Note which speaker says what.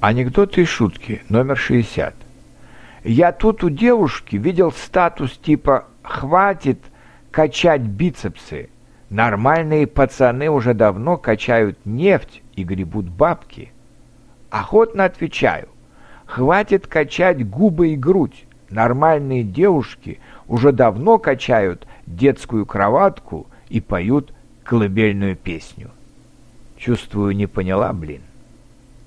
Speaker 1: Анекдоты и шутки, номер 60. Я тут у девушки видел статус типа «хватит качать бицепсы». Нормальные пацаны уже давно качают нефть и гребут бабки. Охотно отвечаю, хватит качать губы и грудь. Нормальные девушки уже давно качают детскую кроватку и поют колыбельную песню. Чувствую, не поняла, блин.